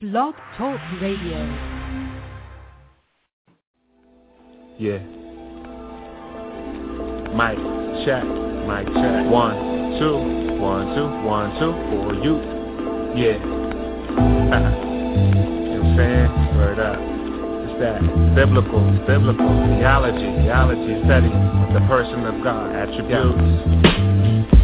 Blog Talk Radio. Yeah. Mic check, mic check. One, two, one, two, one, two for you. Yeah. you know what I'm saying? Word up. It's that biblical, biblical theology, theology study the person of God, attributes.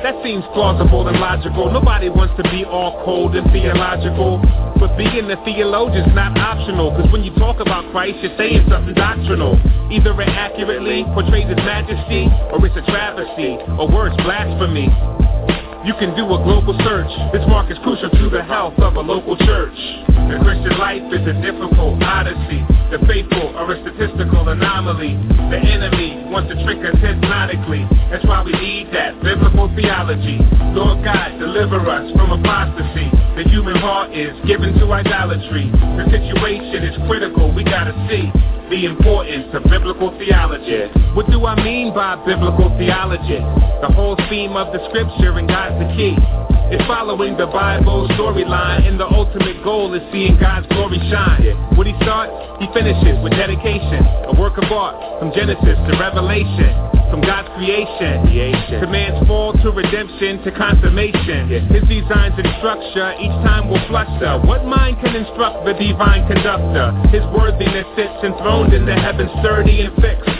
That seems plausible and logical. Nobody wants to be all cold and theological. But being a theologian's not optional. Cause when you talk about Christ, you're saying something doctrinal. Either it accurately portrays his majesty, or it's a travesty, or worse, blasphemy. You can do a global search. This mark is crucial to the health of a local church. The Christian life is a difficult odyssey. The faithful are a statistical anomaly. The enemy wants to trick us hypnotically. That's why we need that biblical theology. Lord God, deliver us from apostasy. The human heart is given to idolatry. The situation is critical, we gotta see the importance of biblical theology. What do I mean by biblical theology? The whole theme of the scripture and God's the key. It's following the Bible storyline, and the ultimate goal is seeing God's glory shine. What he starts, he finishes with dedication, a work of art from Genesis to Revelation from God's creation. creation. To man's fall to redemption to consummation. Yeah. His designs and structure each time will fluster. What mind can instruct the divine conductor? His worthiness sits enthroned in the heavens sturdy and fixed.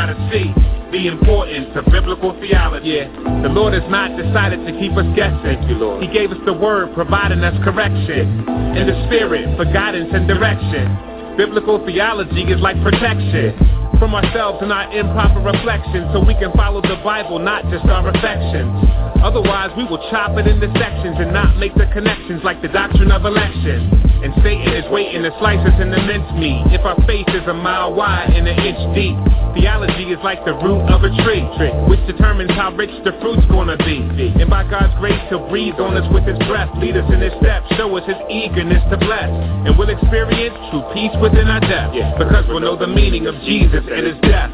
gotta see the importance of biblical theology. Yeah. The Lord has not decided to keep us guessing. Thank you, Lord. He gave us the word, providing us correction. And the spirit for guidance and direction. Biblical theology is like protection from ourselves and our improper reflections so we can follow the Bible, not just our affections. Otherwise, we will chop it into sections and not make the connections like the doctrine of election. And Satan is waiting to slice us into mincemeat if our faith is a mile wide and an inch deep. Theology is like the root of a tree, which determines how rich the fruit's gonna be. And by God's grace, He'll breathe on us with His breath, lead us in His steps, show us His eagerness to bless. And we'll experience true peace within our depth, because we'll know the meaning of Jesus and His death.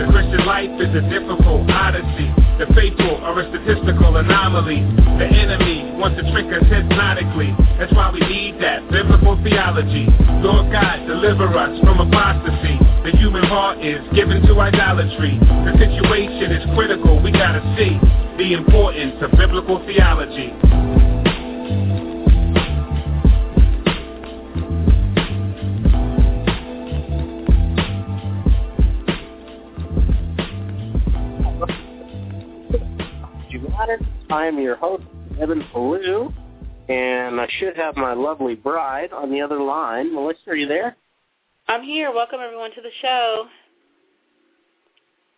The Christian life is a difficult odyssey. The faithful are a statistical anomaly. The enemy wants to trick us hypnotically. That's why we need that biblical theology. Lord God, deliver us from apostasy. The human heart is given to idolatry. The situation is critical. We gotta see the importance of biblical theology. I am your host, Devin Pellew, and I should have my lovely bride on the other line. Melissa, are you there? I'm here. Welcome everyone to the show.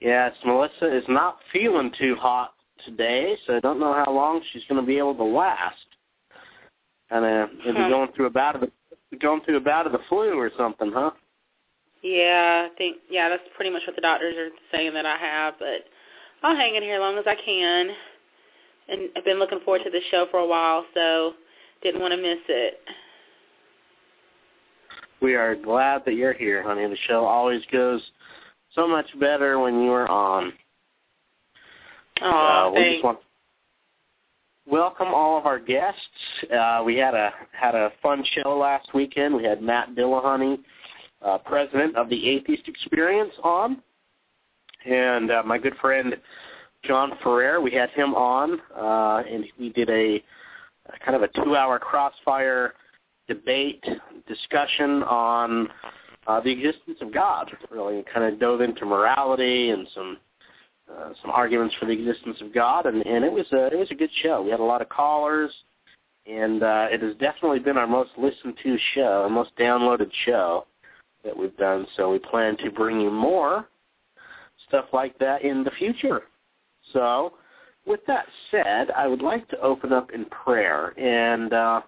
Yes, Melissa is not feeling too hot today, so I don't know how long she's going to be able to last. And uh, maybe huh. going through a bout of the going through a bout of the flu or something, huh? Yeah, I think yeah, that's pretty much what the doctors are saying that I have, but I'll hang in here as long as I can and I've been looking forward to the show for a while, so didn't want to miss it. We are glad that you're here, honey. The show always goes so much better when you are on. Oh, uh, we just want welcome all of our guests. Uh, we had a had a fun show last weekend. We had Matt Dillahunty, uh, president of the Atheist Experience, on, and uh, my good friend John Ferrer. We had him on, uh, and we did a, a kind of a two-hour crossfire debate discussion on uh, the existence of God. Really, kind of dove into morality and some uh, some arguments for the existence of God, and, and it was a it was a good show. We had a lot of callers, and uh, it has definitely been our most listened to show, our most downloaded show that we've done. So we plan to bring you more stuff like that in the future. So, with that said, I would like to open up in prayer. And, uh,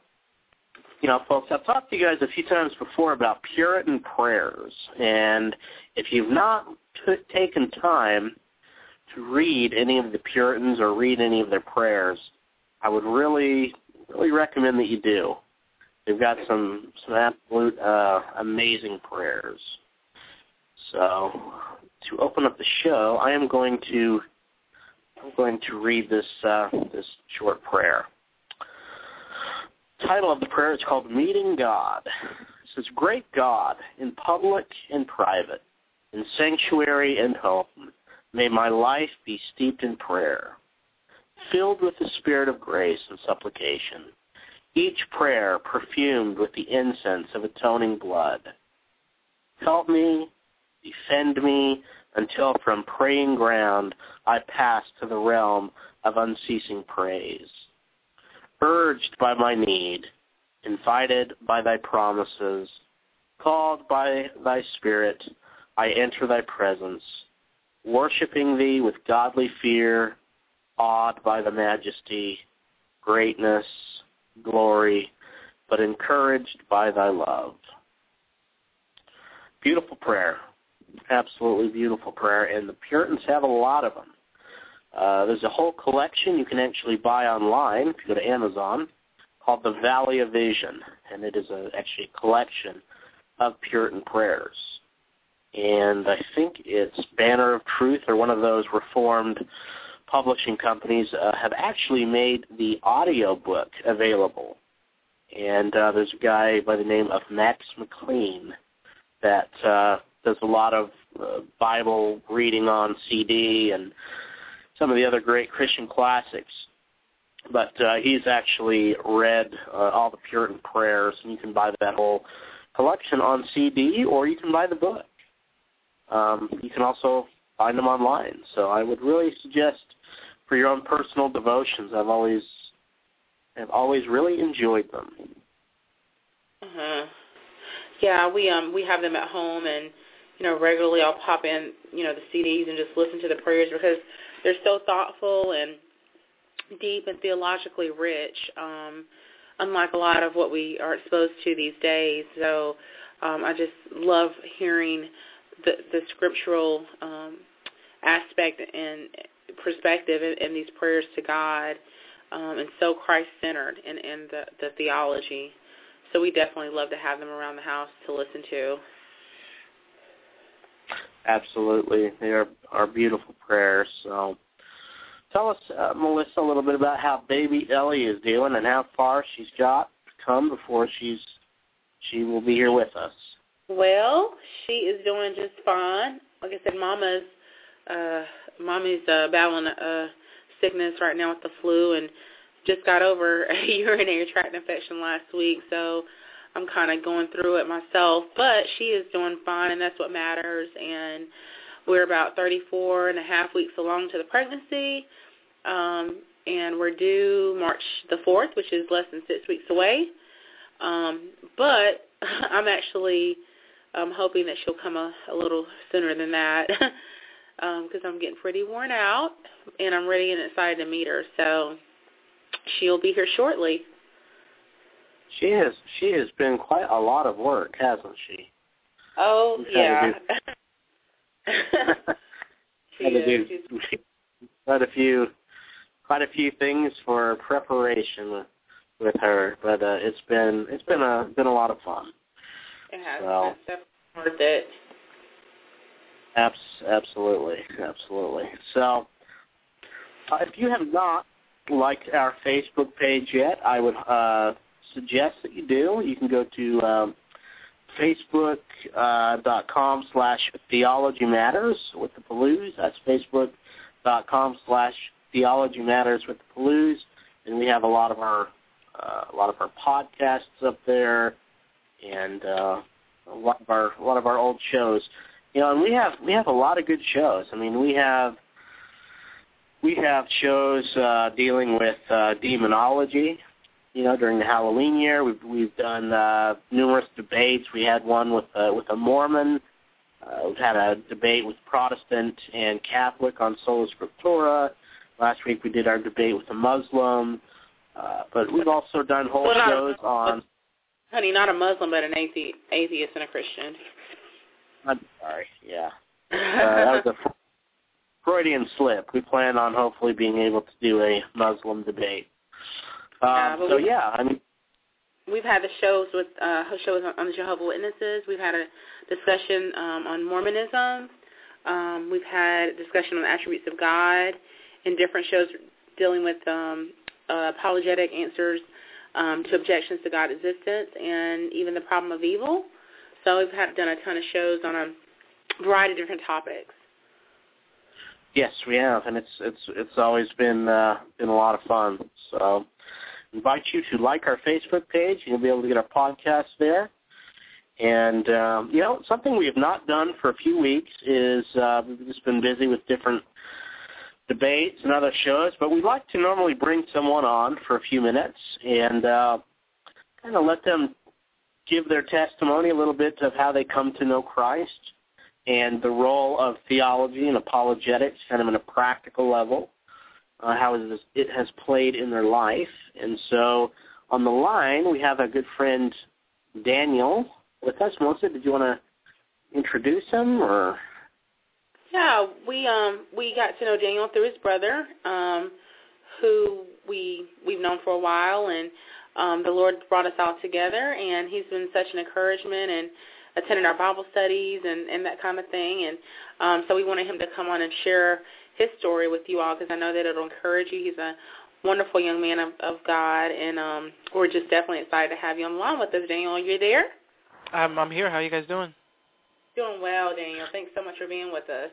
you know, folks, I've talked to you guys a few times before about Puritan prayers. And if you've not t- taken time to read any of the Puritans or read any of their prayers, I would really, really recommend that you do. They've got some some absolute uh, amazing prayers. So, to open up the show, I am going to I'm going to read this uh, this short prayer. title of the prayer is called Meeting God. It says, Great God, in public and private, in sanctuary and home, may my life be steeped in prayer, filled with the spirit of grace and supplication, each prayer perfumed with the incense of atoning blood. Help me, defend me, until from praying ground I pass to the realm of unceasing praise. Urged by my need, invited by thy promises, called by thy spirit, I enter thy presence, worshiping thee with godly fear, awed by the majesty, greatness, glory, but encouraged by thy love. Beautiful prayer absolutely beautiful prayer, and the Puritans have a lot of them. Uh, there's a whole collection you can actually buy online if you go to Amazon called The Valley of Vision, and it is a, actually a collection of Puritan prayers. And I think it's Banner of Truth or one of those reformed publishing companies uh, have actually made the audio book available. And uh, there's a guy by the name of Max McLean that uh, does a lot of uh, Bible reading on CD and some of the other great Christian classics. But uh, he's actually read uh, all the Puritan prayers, and you can buy that whole collection on CD, or you can buy the book. Um, you can also find them online. So I would really suggest for your own personal devotions. I've always have always really enjoyed them. Uh-huh. Yeah, we um we have them at home and you know, regularly I'll pop in, you know, the CDs and just listen to the prayers because they're so thoughtful and deep and theologically rich, um, unlike a lot of what we are exposed to these days. So um, I just love hearing the, the scriptural um, aspect and perspective in, in these prayers to God um, and so Christ-centered in, in the, the theology. So we definitely love to have them around the house to listen to. Absolutely, they are are beautiful prayers. So, tell us, uh, Melissa, a little bit about how baby Ellie is doing and how far she's got to come before she's she will be here with us. Well, she is doing just fine. Like I said, Mama's uh, Mommy's uh, battling a sickness right now with the flu and just got over a urinary tract infection last week. So I'm kind of going through it myself, but she is doing fine, and that's what matters. And we're about 34 and a half weeks along to the pregnancy, um, and we're due March the 4th, which is less than six weeks away. Um, but I'm actually um, hoping that she'll come a, a little sooner than that because um, I'm getting pretty worn out, and I'm ready and excited to meet her. So she'll be here shortly. She has she has been quite a lot of work, hasn't she? Oh yeah. she had to do quite a few quite a few things for preparation with, with her, but uh, it's been it's been a been a lot of fun. It has. So, worth it. Abs- absolutely, absolutely. So, uh, if you have not liked our Facebook page yet, I would uh, suggest that you do. You can go to um, facebook.com uh, slash theology matters with the Pellews. That's facebook.com slash theology matters with the Pellews. And we have a lot of our uh, a lot of our podcasts up there, and uh, a lot of our a lot of our old shows. You know, and we have we have a lot of good shows. I mean, we have we have shows uh, dealing with uh, demonology. You know, during the Halloween year, we've we've done uh, numerous debates. We had one with uh, with a Mormon. Uh, we've had a debate with Protestant and Catholic on sola scriptura. Last week we did our debate with a Muslim. Uh, but we've also done whole Well, not- shows on. Honey, not a Muslim, but an athe- atheist and a Christian. I'm sorry. Yeah. Uh, that was a Freudian slip. We plan on hopefully being able to do a Muslim debate. Um, Yeah, so yeah, I mean, We've had the shows with uh, shows on, on the Jehovah Witnesses. We've had a discussion um, on Mormonism. Um, we've had a discussion on attributes of God in different shows dealing with um, uh, apologetic answers um, to objections to God's existence and even the problem of evil. So we've had done a ton of shows on a variety of different topics. yes, we have, and it's it's it's always been uh, been a lot of fun. So, invite you to like our Facebook page. You'll be able to get our podcast there. And um, you know, something we have not done for a few weeks is uh, we've just been busy with different debates and other shows, but we like to normally bring someone on for a few minutes and uh, kind of let them give their testimony a little bit of how they come to know Christ and the role of theology and apologetics kind of in a practical level, uh, how it has- played in their life. And so on the line, we have a good friend, Daniel, with us. Melissa, did you want to introduce him or? Yeah, we um we got to know Daniel through his brother, um, who we we've known for a while, and um, the Lord brought us all together, and he's been such an encouragement and attended our Bible studies and and that kind of thing, and um, so we wanted him to come on and share his story with you all because I know that it'll encourage you. He's a wonderful young man of, of God, and um, we're just definitely excited to have you on the line with us, Daniel. Are you there? I'm I'm here. How are you guys doing? Doing well, Daniel. Thanks so much for being with us.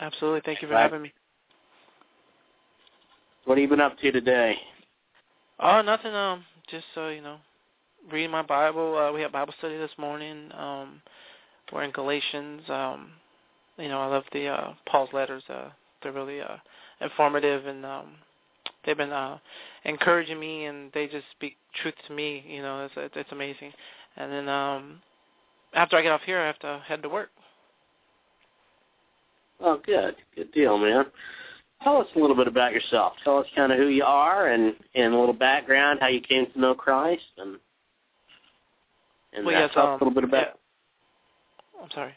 Absolutely. Thank you for Right. having me. What have you been up to today? Oh, nothing. Um, just uh, you know, reading my Bible. Uh, we had Bible study this morning. Um, we're in Galatians. Um, you know, I love the uh, Paul's letters. Uh, they're really uh, informative, and um, they've been uh, encouraging me, and they just speak truth to me. You know, it's it's amazing. And then um, after I get off here, I have to head to work. Oh, good. Good deal, man. Tell us a little bit about yourself. Tell us kind of who you are and, and a little background, how you came to know Christ, and and Well, uh, yes, tell um, us a little bit about. yeah. I'm sorry.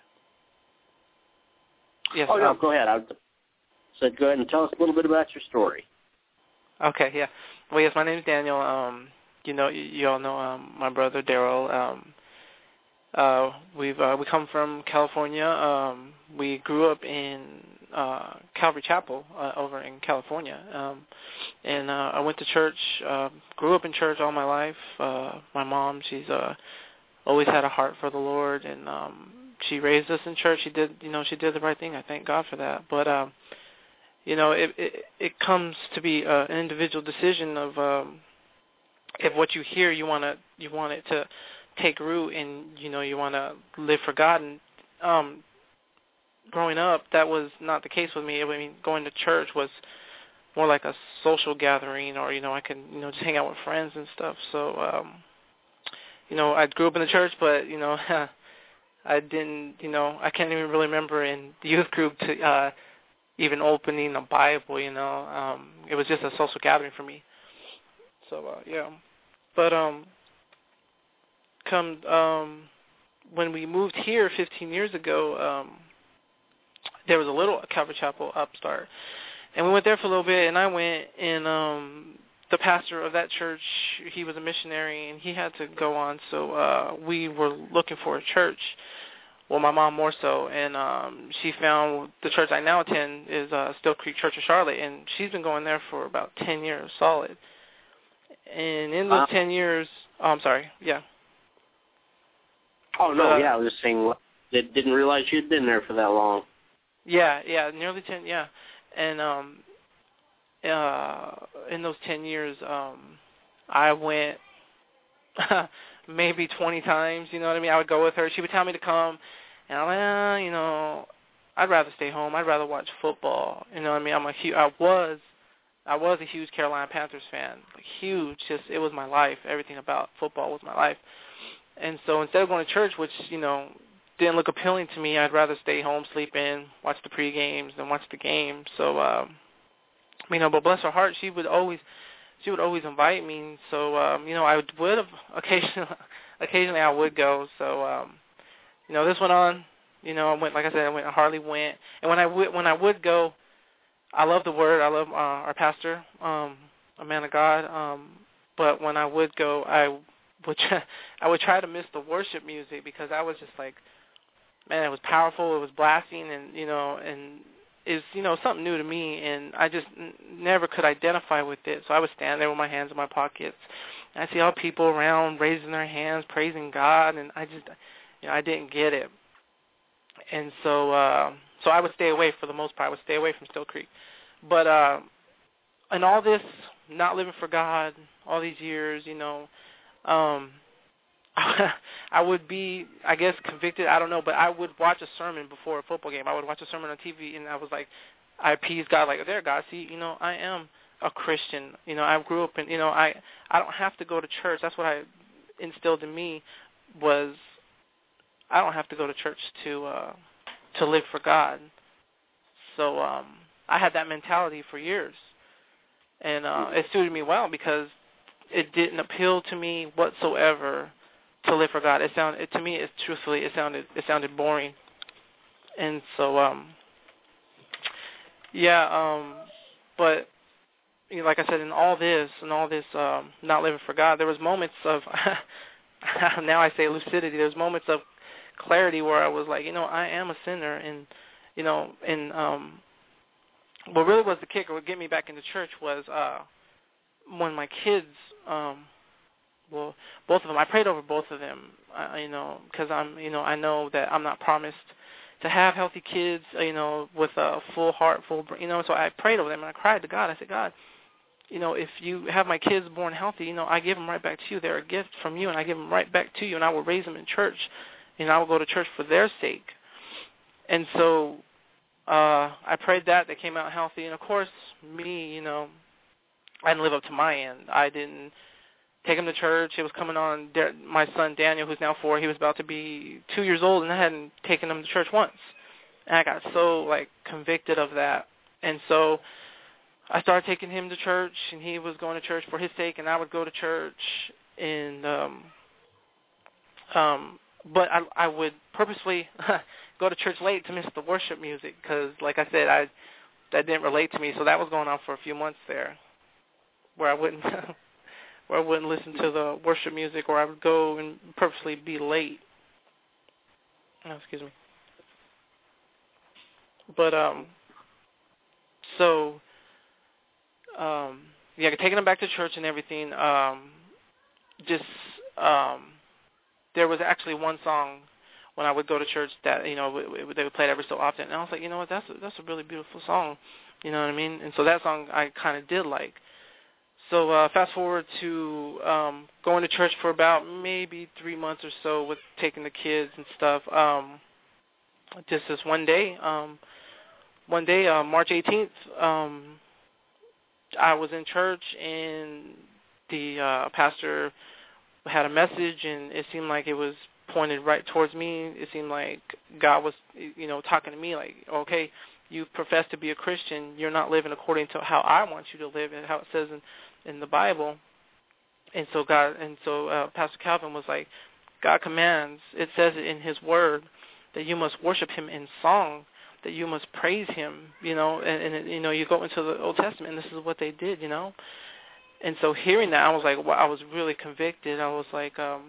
Yes. oh no, um, go ahead. I said go ahead and tell us a little bit about your story. Okay, yeah. Well, yes, my name is Daniel. Um, you know, you, you all know um, my brother Daryl. Um, uh, we've uh, we come from California. Um, we grew up in uh, Calvary Chapel uh, over in California, um, and uh, I went to church. Uh, grew up in church all my life. Uh, my mom, she's uh, always had a heart for the Lord, and um, she raised us in church. She did, you know, she did the right thing. I thank God for that. But um, you know, it it, it comes to be uh, an individual decision of um, if what you hear you want to you want it to take root and you know you want to live for and um growing up that was not the case with me. I mean going to church was more like a social gathering or you know I can you know just hang out with friends and stuff. So um you know I grew up in the church but you know I didn't you know I can't even really remember in the youth group to uh even opening a Bible you know um it was just a social gathering for me. So uh yeah. But um come um when we moved here 15 years ago um there was a little Calvary Chapel upstart. And we went there for a little bit and I went and um the pastor of that church he was a missionary and he had to go on. So uh we were looking for a church well my mom more so and um she found the church I now attend is uh Still Creek Church of Charlotte and she's been going there for about 10 years solid and in those. 10 years oh I'm sorry yeah Oh no, Uh, yeah, I was just saying. Did, didn't realize you'd been there for that long. Yeah, yeah, nearly ten. Yeah, and um, uh, in those ten years, um, I went maybe twenty times. You know what I mean? I would go with her. She would tell me to come, and I'm like, uh, you know, I'd rather stay home. I'd rather watch football. You know what I mean? I'm a huge. I was I was a huge Carolina Panthers fan. Like huge. Just it was my life. Everything about football was my life. And so instead of going to church, which you know didn't look appealing to me, I'd rather stay home, sleep in, watch the pre games, than watch the game. So, um, you know, but bless her heart, she would always she would always invite me. So, um, you know, I would have occasionally occasionally I would go. So, um, you know, this went on. You know, I went like I said, I went. I hardly went. And when I would when I would go, I love the word. I love uh, our pastor, um, a man of God. Um, but when I would go, I would try, I would try to miss the worship music because I was just like, man, it was powerful. It was blasting, and you know, and is you know something new to me, and I just n- never could identify with it. So I would stand there with my hands in my pockets. And I see all people around raising their hands, praising God, and I just, you know, I didn't get it. And so, uh, so I would stay away for the most part. I would stay away from Still Creek. But uh, in all this, not living for God, all these years, you know, um, I would be, I guess, convicted. I don't know, but I would watch a sermon before a football game. I would watch a sermon on TV, and I was like, I appease God, like, there, God, see, you know, I am a Christian. You know, I grew up in, you know, I I don't have to go to church. That's what I instilled in me was I don't have to go to church to uh to live for God. So um I had that mentality for years. And uh it suited me well because it didn't appeal to me whatsoever to live for God. It sounded it, to me it truthfully it sounded it sounded boring. And so um yeah, um but you know, like I said, in all this and all this um not living for God, there was moments of now I say lucidity, there was moments of clarity where I was like, you know, I am a sinner and you know, and um what really was the kicker what get me back into church was uh when my kids um well both of them. I prayed over both of them uh, you know because I'm you know I know that I'm not promised to have healthy kids you know with a full heart full you know so I prayed over them and I cried to God. I said God you know if you have my kids born healthy you know I give them right back to you. They're a gift from you and I give them right back to you and I will raise them in church and I will go to church for their sake. And so uh I prayed that they came out healthy. And of course me you know I didn't live up to my end. I didn't take him to church. It was coming on my son Daniel, who's now four. He was about to be two years old, and I hadn't taken him to church once. And I got so like convicted of that, and so I started taking him to church, and he was going to church for his sake, and I would go to church, and um, um, but I I would purposely go to church late to miss the worship music because, like I said, I that didn't relate to me. So that was going on for a few months there, where I wouldn't where I wouldn't listen to the worship music, or I would go and purposely be late. Oh, excuse me. But um, so um, yeah, taking them back to church and everything. Um, just um, there was actually one song when I would go to church that you know they would play it every so often, and I was like, you know what, that's a, that's a really beautiful song, you know what I mean? And so that song I kind of did like. So uh, fast forward to um, going to church for about maybe three months or so with taking the kids and stuff. Um, just this one day, um, one day, uh, March 18th, um, I was in church and the uh, pastor had a message, and it seemed like it was pointed right towards me. It seemed like God was, you know, talking to me like, okay, you profess to be a Christian, you're not living according to how I want you to live, and how it says in in the Bible. And so God, and so uh, Pastor Calvin was like, God commands. It says in His Word that you must worship Him in song, that you must praise Him. You know, and, and you know, you go into the Old Testament, and this is what they did. You know, and so hearing that, I was like, well, I was really convicted. I was like, um,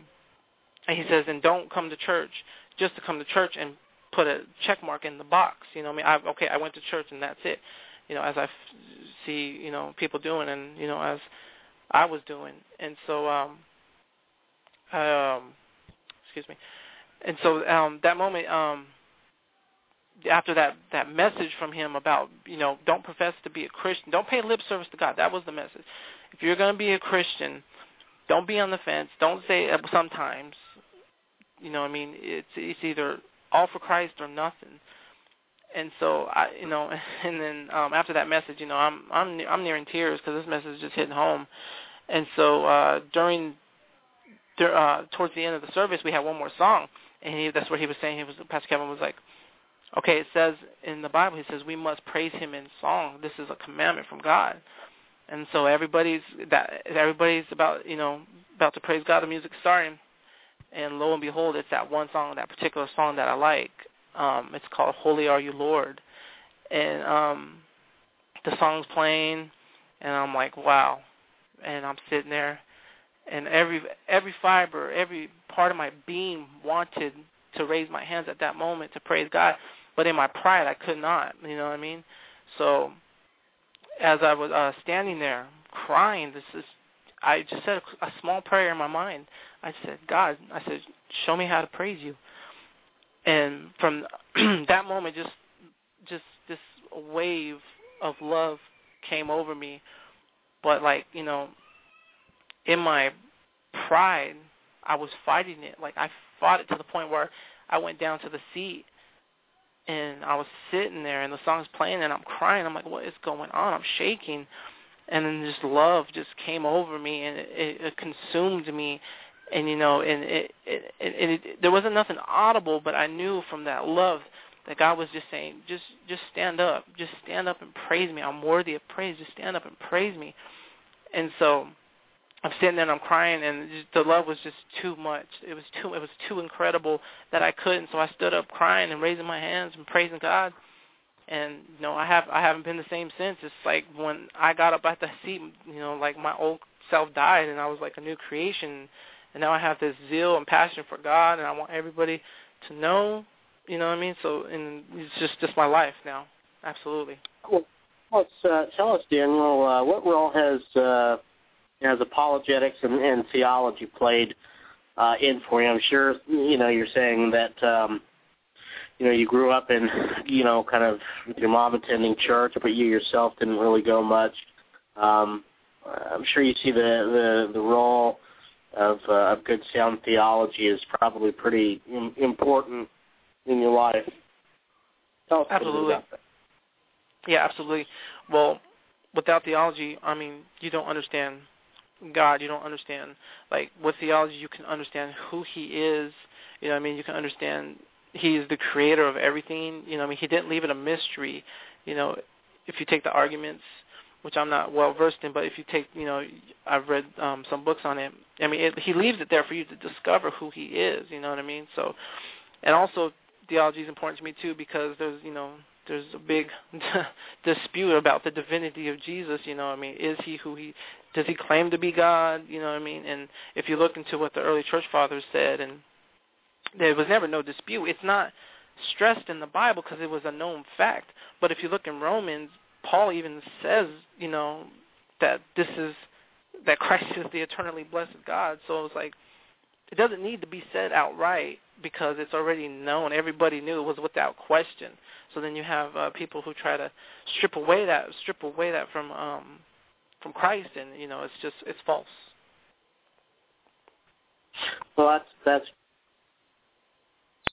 and He says, and don't come to church just to come to church and put a check mark in the box. You know, I mean, I, okay, I went to church and that's it you know, as I f- see, you know, people doing and, you know, as I was doing. And so um um excuse me. And so um that moment um after that that message from him about, you know, don't profess to be a Christian, don't pay lip service to God. That was the message. If you're going to be a Christian, don't be on the fence. Don't say sometimes. You know, I mean, it's it's either all for Christ or nothing and so I, you know, and then um, after that message, you know, I'm I'm I'm nearing tears because this message is just hitting home, and so uh, during, uh, towards the end of the service, we had one more song, and he, that's what he was saying. He was Pastor Kevin was like, okay, it says in the Bible, he says we must praise Him in song. This is a commandment from God, and so everybody's that everybody's about you know about to praise God. The music's starting, and lo and behold, it's that one song, that particular song that I like. Um, it's called "Holy Are You, Lord," and um, the song's playing, and I'm like, wow. And I'm sitting there, and every every fiber, every part of my being wanted to raise my hands at that moment to praise God, but in my pride, I could not. You know what I mean? So, as I was uh, standing there crying, this is I just said a, a small prayer in my mind. I said, God, I said, show me how to praise you. And from that moment, just just this wave of love came over me. But like you know, in my pride, I was fighting it. Like I fought it to the point where I went down to the seat and I was sitting there and the song's playing and I'm crying. I'm like, what is going on? I'm shaking and then just love just came over me and it, it consumed me and you know and it, it, it, it there wasn't nothing audible but i knew from that love that god was just saying just just stand up. Just stand up and praise me. I'm worthy of praise. Just stand up and praise me. And so i'm sitting there and i'm crying and just, the love was just too much. It was too it was too incredible that i couldn't. So i stood up crying and raising my hands and praising god. And you know I have I haven't been the same since. It's like when I got up at the seat, you know, like my old self died, and I was like a new creation, and now I have this zeal and passion for God, and I want everybody to know, you know what I mean? So, and it's just just my life now, absolutely. Well, uh, tell us, Daniel, uh, what role has uh, has apologetics and, and theology played uh, in for you? I'm sure you know you're saying that. Um, you know, you grew up in, you know, kind of your mom attending church, but you yourself didn't really go much. Um, I'm sure you see the the, the role of uh, of good sound theology is probably pretty Im- important in your life. Tell us absolutely. about that. Yeah, absolutely. Well, without theology, I mean, you don't understand God. You don't understand like with theology, you can understand who He is. You know, I mean, you can understand he's the creator of everything. You know, I mean, he didn't leave it a mystery. You know, if you take the arguments, which I'm not well versed in, but if you take, you know, I've read um, some books on it. I mean, it, he leaves it there for you to discover who he is. You know what I mean? So, and also theology is important to me too because there's, you know, there's a big dispute about the divinity of Jesus. You know, I mean, is he who he? Does he claim to be God? You know what I mean? And if you look into what the early church fathers said and there was never no dispute. It's not stressed in the Bible because it was a known fact. But if you look in Romans, Paul even says, you know, that this is that Christ is the eternally blessed God. So it's like it doesn't need to be said outright because it's already known. Everybody knew it was without question. So then you have uh, people who try to strip away that strip away that from um from Christ and you know it's just it's false. Well, that's that's